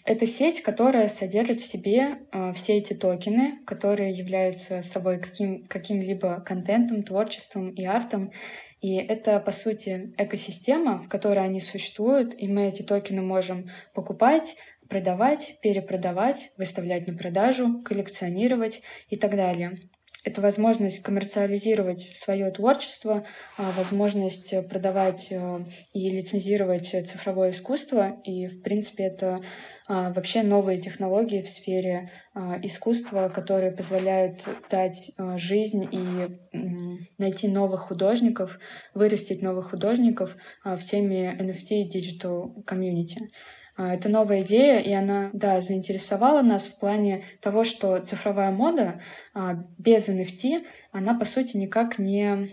Это сеть, которая содержит в себе э, все эти токены, которые являются собой каким, каким-либо контентом, творчеством и артом. И это, по сути, экосистема, в которой они существуют, и мы эти токены можем покупать, продавать, перепродавать, выставлять на продажу, коллекционировать и так далее. Это возможность коммерциализировать свое творчество, а, возможность продавать э, и лицензировать цифровое искусство. И, в принципе, это а, вообще новые технологии в сфере а, искусства, которые позволяют дать жизнь и найти новых художников, вырастить новых художников в теме NFT и Digital Community. А, это новая идея, и она, да, заинтересовала нас в плане того, что цифровая мода а, без NFT, она, по сути, никак не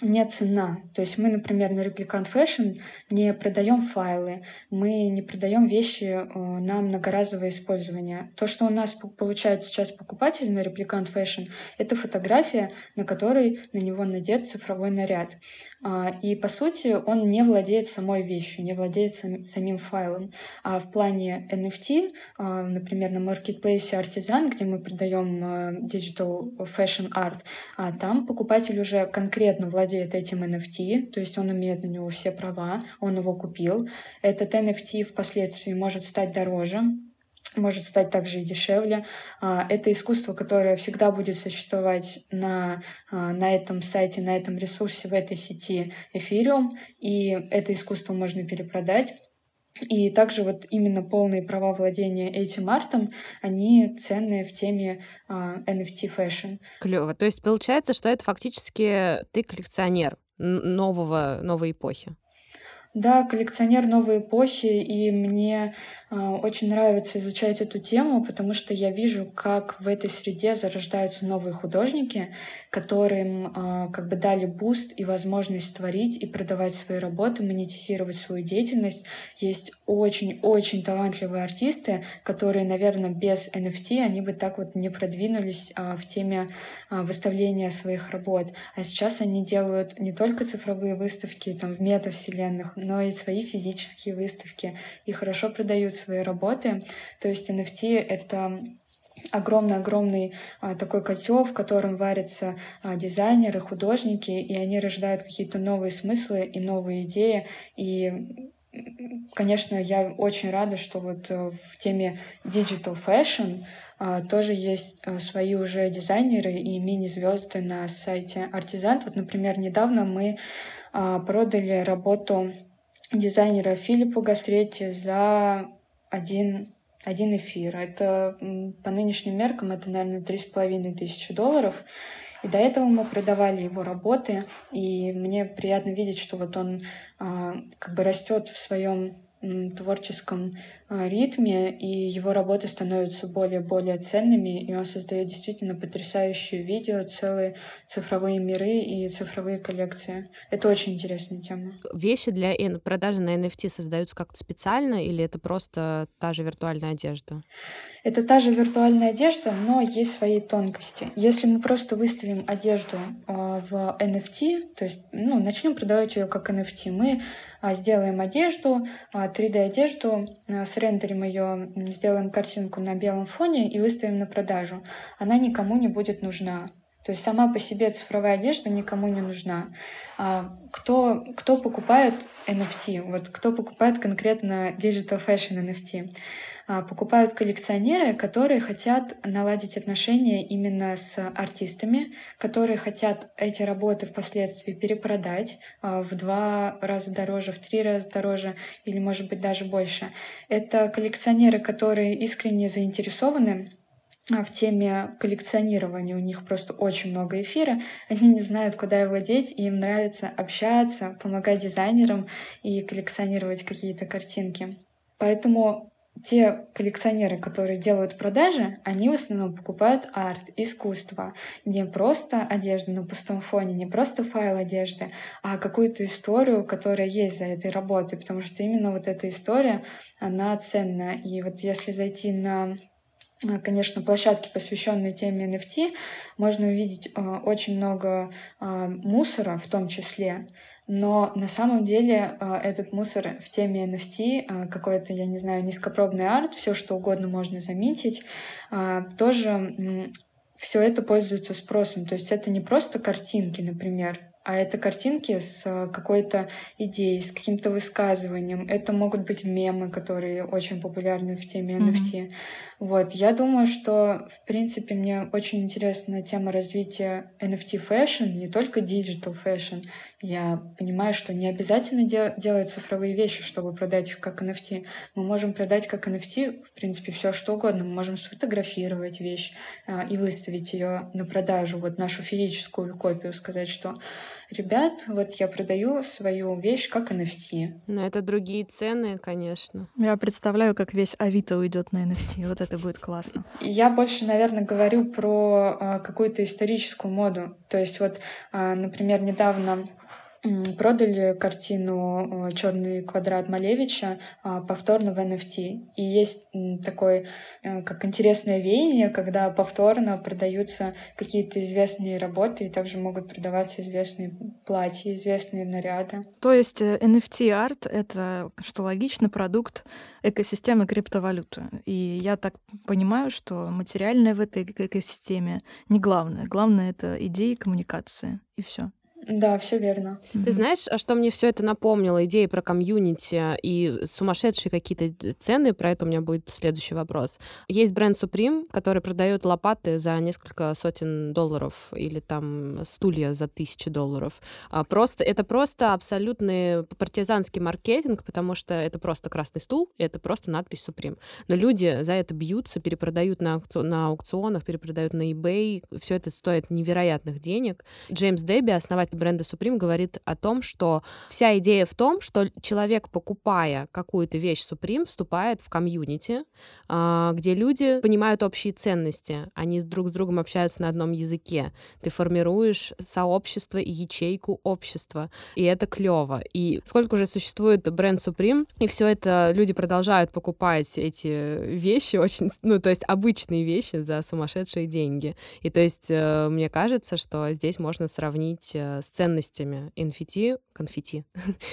не цена. То есть мы, например, на Replicant Fashion не продаем файлы, мы не продаем вещи э, на многоразовое использование. То, что у нас получает сейчас покупатель на Replicant Fashion, это фотография, на которой на него надет цифровой наряд. А, и, по сути, он не владеет самой вещью, не владеет сам, самим файлом. А в плане NFT, а, например, на маркетплейсе Artisan, где мы продаем а, digital fashion art, там покупатель уже конкретно владеет этим NFT, то есть он имеет на него все права, он его купил. Этот NFT впоследствии может стать дороже, может стать также и дешевле. А, это искусство, которое всегда будет существовать на, а, на этом сайте, на этом ресурсе, в этой сети Ethereum, и это искусство можно перепродать. И также вот именно полные права владения этим артом, они ценные в теме э, NFT fashion. Клево. То есть получается, что это фактически ты коллекционер нового, новой эпохи. Да, коллекционер новой эпохи, и мне а, очень нравится изучать эту тему, потому что я вижу, как в этой среде зарождаются новые художники, которым а, как бы дали буст и возможность творить и продавать свои работы, монетизировать свою деятельность. Есть очень-очень талантливые артисты, которые, наверное, без NFT они бы так вот не продвинулись а, в теме выставления своих работ. А сейчас они делают не только цифровые выставки там в метавселенных, но и свои физические выставки и хорошо продают свои работы. То есть NFT — это огромный-огромный а, такой котел, в котором варятся а, дизайнеры, художники, и они рождают какие-то новые смыслы и новые идеи. И, конечно, я очень рада, что вот э, в теме digital fashion а, тоже есть а, свои уже дизайнеры и мини-звезды на сайте Артизант. Вот, например, недавно мы а, продали работу дизайнера Филиппа Гастретти за один, один эфир. Это по нынешним меркам это, наверное, три с половиной тысячи долларов. И до этого мы продавали его работы, и мне приятно видеть, что вот он а, как бы растет в своем творческом а, ритме, и его работы становятся более-более ценными, и он создает действительно потрясающие видео, целые цифровые миры и цифровые коллекции. Это очень интересная тема. Вещи для продажи на NFT создаются как-то специально, или это просто та же виртуальная одежда? Это та же виртуальная одежда, но есть свои тонкости. Если мы просто выставим одежду э, в NFT, то есть ну, начнем продавать ее как NFT, мы э, сделаем одежду, э, 3D-одежду, э, срендерим ее, сделаем картинку на белом фоне и выставим на продажу. Она никому не будет нужна. То есть сама по себе цифровая одежда никому не нужна. А кто, кто покупает NFT? Вот кто покупает конкретно Digital Fashion NFT? А, покупают коллекционеры, которые хотят наладить отношения именно с артистами, которые хотят эти работы впоследствии перепродать а, в два раза дороже, в три раза дороже или, может быть, даже больше. Это коллекционеры, которые искренне заинтересованы а, в теме коллекционирования. У них просто очень много эфира. Они не знают, куда его деть, и им нравится общаться, помогать дизайнерам и коллекционировать какие-то картинки. Поэтому те коллекционеры, которые делают продажи, они в основном покупают арт, искусство. Не просто одежду на пустом фоне, не просто файл одежды, а какую-то историю, которая есть за этой работой, потому что именно вот эта история, она ценная. И вот если зайти на конечно, площадки, посвященные теме NFT, можно увидеть э, очень много э, мусора в том числе, но на самом деле э, этот мусор в теме NFT, э, какой-то, я не знаю, низкопробный арт, все что угодно можно заметить, э, тоже все это пользуется спросом. То есть это не просто картинки, например, а это картинки с какой-то идеей, с каким-то высказыванием. Это могут быть мемы, которые очень популярны в теме NFT. Mm-hmm. Вот, я думаю, что, в принципе, мне очень интересна тема развития NFT fashion, не только digital fashion. Я понимаю, что не обязательно де- делать цифровые вещи, чтобы продать их как NFT. Мы можем продать как NFT, в принципе, все что угодно. Мы можем сфотографировать вещь а, и выставить ее на продажу, вот нашу физическую копию, сказать, что ребят, вот я продаю свою вещь как NFT. Но это другие цены, конечно. Я представляю, как весь Авито уйдет на NFT. Вот это будет классно. Я больше, наверное, говорю про а, какую-то историческую моду. То есть вот, а, например, недавно продали картину «Черный квадрат» Малевича а, повторно в NFT. И есть такое, э, как интересное веяние, когда повторно продаются какие-то известные работы, и также могут продаваться известные платья, известные наряды. То есть NFT-арт э, — это, что логично, продукт экосистемы криптовалюты. И я так понимаю, что материальное в этой экосистеме не главное. Главное — это идеи коммуникации, и все. Да, все верно. Ты знаешь, а что мне все это напомнило? Идеи про комьюнити и сумасшедшие какие-то цены. Про это у меня будет следующий вопрос. Есть бренд Supreme, который продает лопаты за несколько сотен долларов или там стулья за тысячи долларов. А просто, это просто абсолютный партизанский маркетинг, потому что это просто красный стул, и это просто надпись Supreme. Но люди за это бьются, перепродают на, аукци... на аукционах, перепродают на eBay. Все это стоит невероятных денег. Джеймс Дебби, основатель бренда Supreme говорит о том, что вся идея в том, что человек, покупая какую-то вещь Supreme, вступает в комьюнити, а, где люди понимают общие ценности, они друг с другом общаются на одном языке. Ты формируешь сообщество и ячейку общества, и это клево. И сколько уже существует бренд Supreme, и все это люди продолжают покупать эти вещи, очень, ну, то есть обычные вещи за сумасшедшие деньги. И то есть э, мне кажется, что здесь можно сравнить э, с ценностями NFT, конфетти,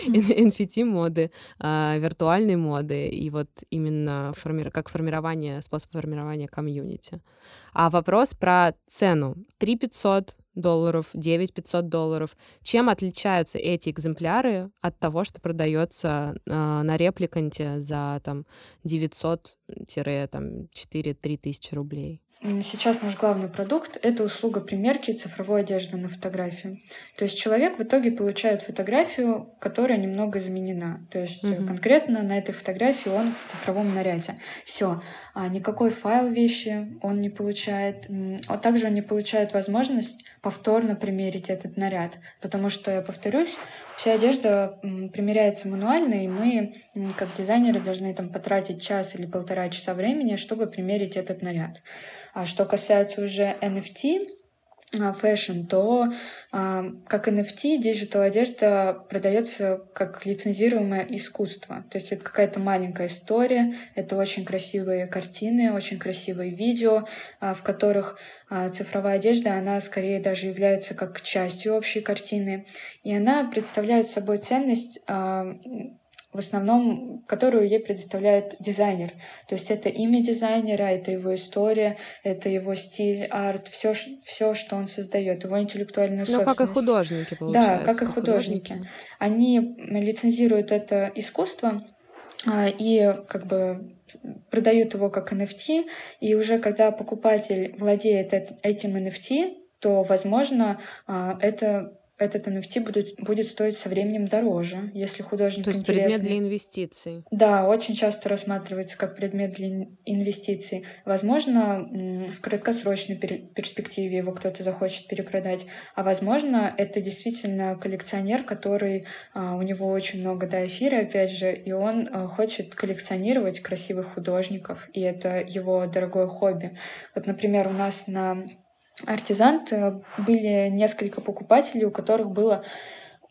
NFT моды, а, виртуальной моды и вот именно форми- как формирование, способ формирования комьюнити. А вопрос про цену. 3 500 долларов, 9 500 долларов. Чем отличаются эти экземпляры от того, что продается э, на репликанте за там 900-4-3 тысячи рублей? Сейчас наш главный продукт — это услуга примерки цифровой одежды на фотографию. То есть человек в итоге получает фотографию, которая немного изменена. То есть угу. конкретно на этой фотографии он в цифровом наряде. Все. А никакой файл вещи он не получает. А также он не получает возможность повторно примерить этот наряд. Потому что, я повторюсь, вся одежда примеряется мануально, и мы, как дизайнеры, должны там потратить час или полтора часа времени, чтобы примерить этот наряд. А что касается уже NFT fashion, то а, как NFT digital одежда продается как лицензируемое искусство. То есть это какая-то маленькая история, это очень красивые картины, очень красивые видео, а, в которых а, цифровая одежда, она скорее даже является как частью общей картины. И она представляет собой ценность в основном, которую ей предоставляет дизайнер. То есть это имя дизайнера, это его история, это его стиль, арт, все, все что он создает, его интеллектуальную ну, собственность. как и художники, получается. Да, как, как и художники. художники. Они лицензируют это искусство, а, и как бы продают его как NFT, и уже когда покупатель владеет этим NFT, то, возможно, а, это этот NFT будет, будет стоить со временем дороже, если художник То есть интересный. предмет для инвестиций. Да, очень часто рассматривается как предмет для инвестиций. Возможно, в краткосрочной перспективе его кто-то захочет перепродать, а возможно, это действительно коллекционер, который а, у него очень много да, эфира, опять же, и он а, хочет коллекционировать красивых художников, и это его дорогое хобби. Вот, например, у нас на Артизант э, были несколько покупателей, у которых было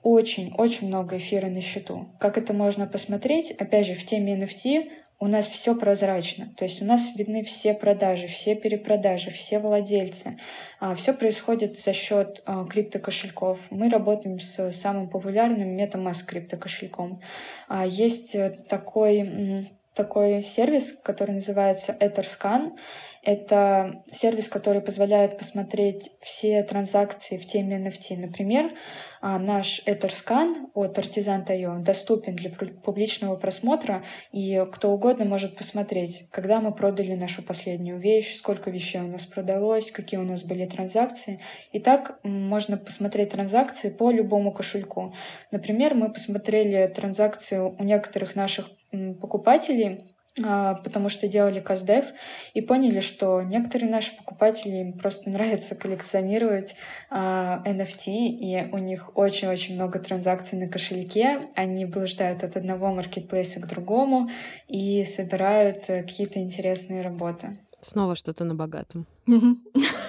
очень-очень много эфира на счету. Как это можно посмотреть? Опять же, в теме NFT у нас все прозрачно. То есть у нас видны все продажи, все перепродажи, все владельцы. А, все происходит за счет а, криптокошельков. Мы работаем с самым популярным MetaMask криптокошельком. А, есть э, такой, такой сервис, который называется EtherScan. Это сервис, который позволяет посмотреть все транзакции в теме NFT. Например, а, наш EtherScan от Artisan.io доступен для публичного просмотра, и кто угодно может посмотреть, когда мы продали нашу последнюю вещь, сколько вещей у нас продалось, какие у нас были транзакции. И так можно посмотреть транзакции по любому кошельку. Например, мы посмотрели транзакции у некоторых наших покупателей, потому что делали каздев и поняли, что некоторые наши покупатели им просто нравится коллекционировать а, NFT, и у них очень-очень много транзакций на кошельке. Они блуждают от одного маркетплейса к другому и собирают э, какие-то интересные работы. Снова что-то на богатом.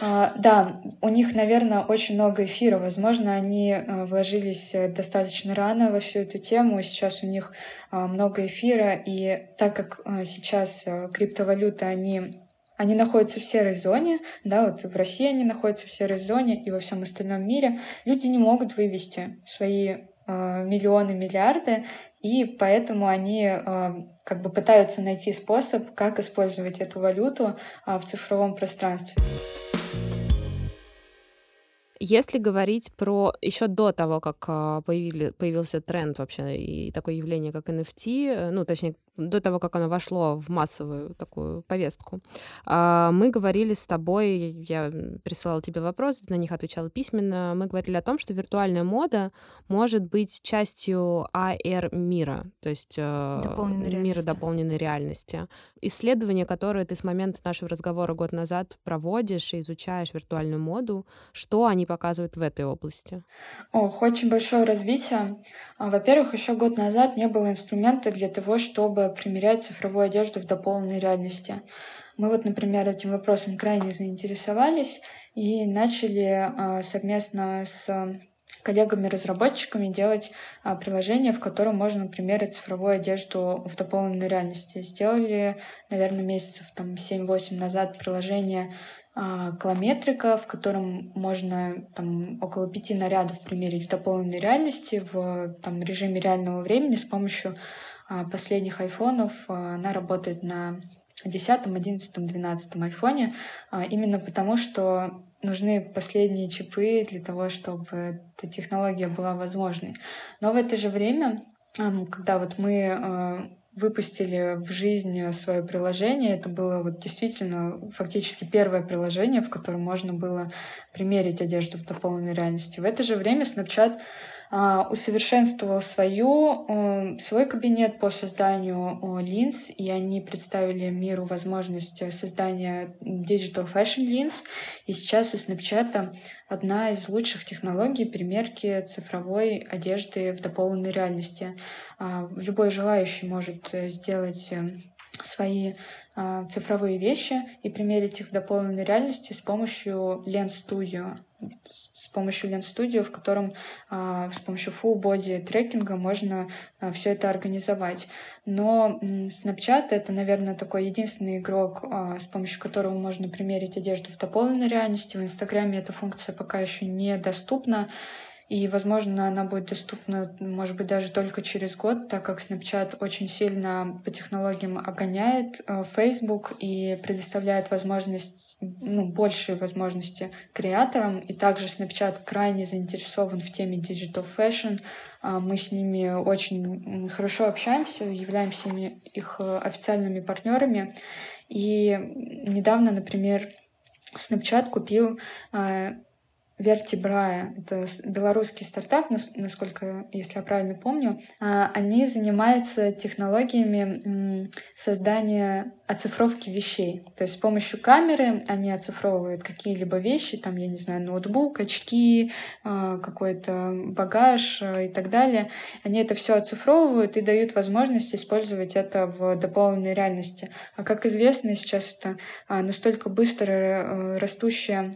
А, да, у них, наверное, очень много эфира. Возможно, они а, вложились э, достаточно рано во всю эту тему. Сейчас у них а, много эфира. И так как а, сейчас а, криптовалюты, они они находятся в серой зоне, да, вот в России они находятся в серой зоне и во всем остальном мире, люди не могут вывести свои Э, миллионы, миллиарды, и поэтому они э, как бы пытаются найти способ, как использовать эту валюту э, в цифровом пространстве. Если говорить про еще до того, как появили, появился тренд вообще и такое явление, как NFT, ну, точнее, до того, как оно вошло в массовую такую повестку, а, мы говорили с тобой, я присылала тебе вопросы, на них отвечала письменно, мы говорили о том, что виртуальная мода может быть частью AR-мира, то есть э, дополненной мира реальности. дополненной реальности. Исследование, которое ты с момента нашего разговора год назад проводишь и изучаешь виртуальную моду, что они показывают в этой области? Ох, очень большое развитие. А, во-первых, еще год назад не было инструмента для того, чтобы примерять цифровую одежду в дополненной реальности. Мы вот, например, этим вопросом крайне заинтересовались и начали а, совместно с коллегами-разработчиками делать а, приложение, в котором можно примерить цифровую одежду в дополненной реальности. Сделали, наверное, месяцев там 7-8 назад приложение а, Клометрика, в котором можно там, около пяти нарядов примерить в дополненной реальности в там, режиме реального времени с помощью последних айфонов. А, она работает на 10, 11, 12 айфоне, а, именно потому что нужны последние чипы для того, чтобы эта технология была возможной. Но в это же время, когда вот мы выпустили в жизнь свое приложение. Это было вот действительно фактически первое приложение, в котором можно было примерить одежду в дополненной реальности. В это же время Snapchat а, усовершенствовал свою, э, свой кабинет по созданию линз, и они представили миру возможность создания Digital Fashion Lens. И сейчас у Snapchat одна из лучших технологий примерки цифровой одежды в дополненной реальности. А, любой желающий может сделать э, свои а, цифровые вещи и примерить их в дополненной реальности с помощью Lens Studio помощью Lens Studio, в котором а, с помощью full body трекинга можно а, все это организовать. Но Snapchat — это, наверное, такой единственный игрок, а, с помощью которого можно примерить одежду в дополненной реальности. В Инстаграме эта функция пока еще недоступна. И, возможно, она будет доступна, может быть, даже только через год, так как Snapchat очень сильно по технологиям обгоняет э, Facebook и предоставляет возможность, ну, большие возможности креаторам. И также Snapchat крайне заинтересован в теме digital fashion. А, мы с ними очень хорошо общаемся, являемся их э, официальными партнерами. И недавно, например, Snapchat купил э, Вертибрая, это белорусский стартап, насколько, если я правильно помню, а, они занимаются технологиями создания оцифровки вещей. То есть с помощью камеры они оцифровывают какие-либо вещи, там, я не знаю, ноутбук, очки, а, какой-то багаж а, и так далее. Они это все оцифровывают и дают возможность использовать это в дополненной реальности. А как известно, сейчас это настолько быстро э, растущая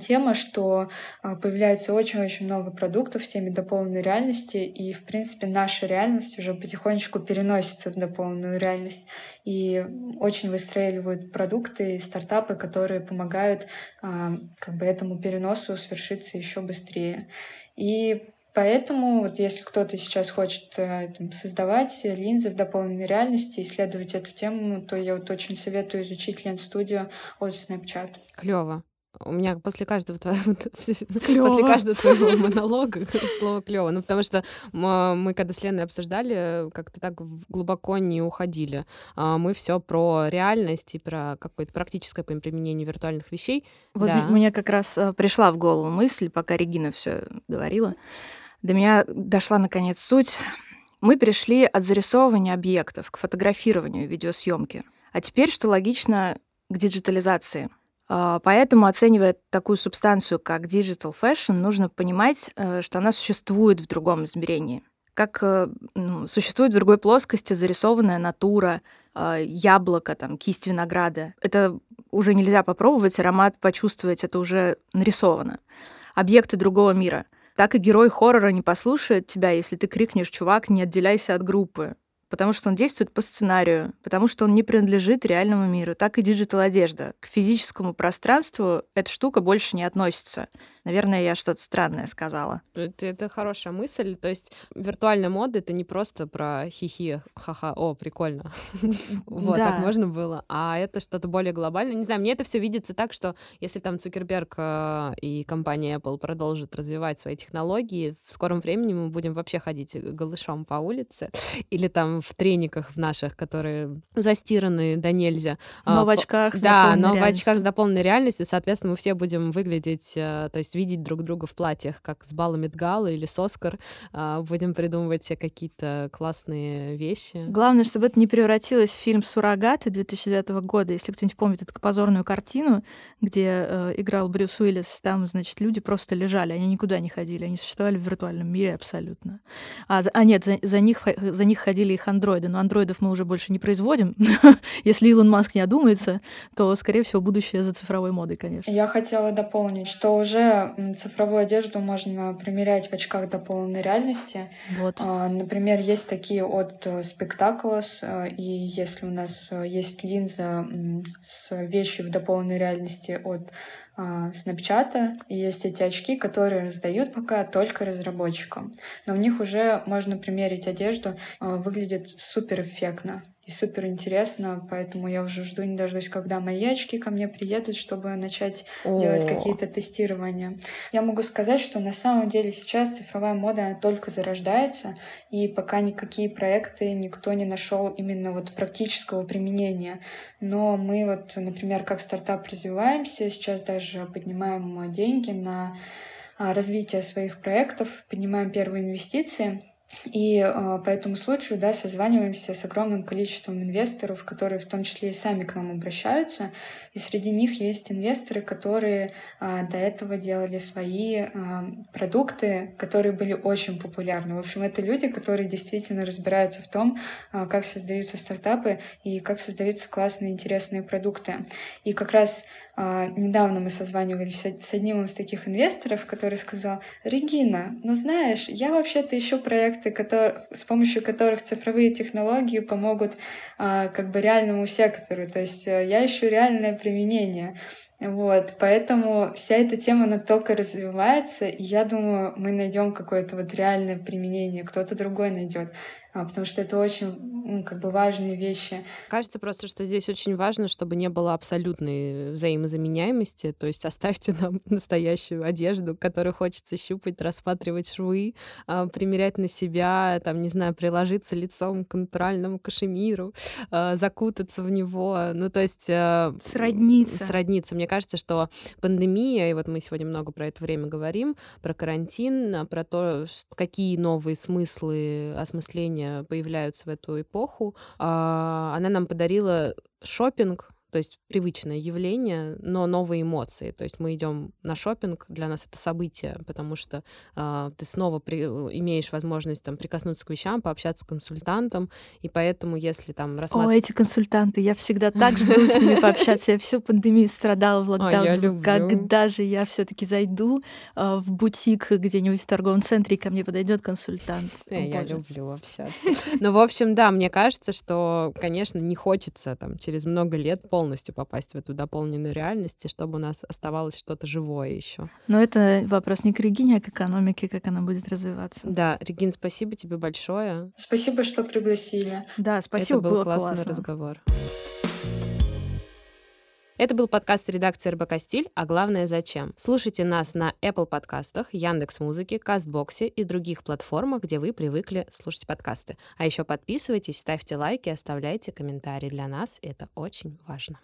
тема, что а, появляется очень-очень много продуктов в теме дополненной реальности, и, в принципе, наша реальность уже потихонечку переносится в дополненную реальность, и очень выстреливают продукты и стартапы, которые помогают а, как бы этому переносу свершиться еще быстрее. И Поэтому вот если кто-то сейчас хочет э, там, создавать линзы в дополненной реальности, исследовать эту тему, то я вот очень советую изучить Studio от Snapchat. Клево. У меня после каждого твоего, после каждого твоего монолога слово клево. Ну, потому что мы, когда с Леной обсуждали, как-то так глубоко не уходили. А, мы все про реальность и про какое-то практическое применение виртуальных вещей. Вот да. мне как раз э, пришла в голову мысль, пока Регина все говорила. До меня дошла наконец суть. Мы перешли от зарисовывания объектов к фотографированию видеосъемки. А теперь, что логично, к диджитализации — а, поэтому, оценивая такую субстанцию, как digital fashion, нужно понимать, э, что она существует в другом измерении. Как э, ну, существует в другой плоскости зарисованная натура, а, яблоко, там, кисть винограда. Это уже нельзя попробовать, аромат почувствовать, это уже нарисовано. Объекты другого мира. Так и герой хоррора не послушает тебя, если ты крикнешь «Чувак, не отделяйся от группы» потому что он действует по сценарию, потому что он не принадлежит реальному миру. Так и диджитал-одежда. К физическому пространству эта штука больше не относится. Наверное, я что-то странное сказала. Это, это хорошая мысль. То есть виртуальная мода — это не просто про хихи, ха-ха, о, прикольно. Вот, так можно было. А это что-то более глобальное. Не знаю, мне это все видится так, что если там Цукерберг э, и компания Apple продолжат развивать свои технологии, в скором времени мы будем вообще ходить голышом по улице или там в трениках в наших, которые застираны да нельзя. Но в очках с Да, но в очках с дополненной реальностью, соответственно, мы все будем выглядеть, э, то есть видеть друг друга в платьях, как с бала Медгала или с Оскар. А, будем придумывать себе какие-то классные вещи. Главное, чтобы это не превратилось в фильм «Суррогаты» 2009 года. Если кто-нибудь помнит эту позорную картину, где э, играл Брюс Уиллис, там, значит, люди просто лежали, они никуда не ходили, они существовали в виртуальном мире абсолютно. А, а нет, за, за, них, за них ходили их андроиды, но андроидов мы уже больше не производим. Если Илон Маск не одумается, то, скорее всего, будущее за цифровой модой, конечно. Я хотела дополнить, что уже цифровую одежду можно примерять в очках до полной реальности. Вот. А, например, есть такие от Spectacles, э, и если у нас э, есть линза с вещью в дополненной реальности от Snapchat, и есть эти очки, которые раздают пока только разработчикам. Но в них уже можно примерить одежду, э, выглядит супер эффектно. И супер интересно, поэтому я уже жду не дождусь, когда мои очки ко мне приедут, чтобы начать О. делать какие-то тестирования. Я могу сказать, что на самом деле сейчас цифровая мода она только зарождается, и пока никакие проекты никто не нашел именно вот практического применения. Но мы вот, например, как стартап развиваемся, сейчас даже поднимаем деньги на а, развитие своих проектов, поднимаем первые инвестиции. И э, по этому случаю да, созваниваемся с огромным количеством инвесторов, которые в том числе и сами к нам обращаются. И среди них есть инвесторы, которые э, до этого делали свои э, продукты, которые были очень популярны. В общем, это люди, которые действительно разбираются в том, э, как создаются стартапы и как создаются классные, интересные продукты. И как раз недавно мы созванивались с одним из таких инвесторов, который сказал, Регина, ну знаешь, я вообще-то ищу проекты, которые, с помощью которых цифровые технологии помогут а, как бы реальному сектору, то есть э, я ищу реальное применение. Вот, поэтому вся эта тема, она только развивается, и я думаю, мы найдем какое-то вот реальное применение, кто-то другой найдет. А, потому что это очень ну, как бы важные вещи. Кажется просто, что здесь очень важно, чтобы не было абсолютной взаимозаменяемости, то есть оставьте нам настоящую одежду, которую хочется щупать, рассматривать швы, а, примерять на себя, там, не знаю, приложиться лицом к натуральному кашемиру, а, закутаться в него, ну, то есть... Сродниться. Сродниться. Мне кажется, что пандемия, и вот мы сегодня много про это время говорим, про карантин, про то, какие новые смыслы осмысления появляются в эту эпоху. А, она нам подарила шопинг, то есть привычное явление, но новые эмоции. То есть мы идем на шопинг, для нас это событие, потому что э, ты снова при, имеешь возможность там прикоснуться к вещам, пообщаться с консультантом, и поэтому если там рассматривать... О, эти консультанты, я всегда так жду с ними пообщаться, я всю пандемию страдала в локдаун. Когда же я все таки зайду э, в бутик где-нибудь в торговом центре, и ко мне подойдет консультант. Я люблю общаться. Ну, в общем, да, мне кажется, что, конечно, не хочется там через много лет полностью попасть в эту дополненную реальность, и чтобы у нас оставалось что-то живое еще. Но это вопрос не к Регине, а к экономике, как она будет развиваться. Да, Регин, спасибо тебе большое. Спасибо, что пригласили. Да, спасибо, Это был было классный классно. разговор. Это был подкаст редакции РБК «Стиль», а главное «Зачем?». Слушайте нас на Apple подкастах, Яндекс Музыке, Кастбоксе и других платформах, где вы привыкли слушать подкасты. А еще подписывайтесь, ставьте лайки, оставляйте комментарии. Для нас это очень важно.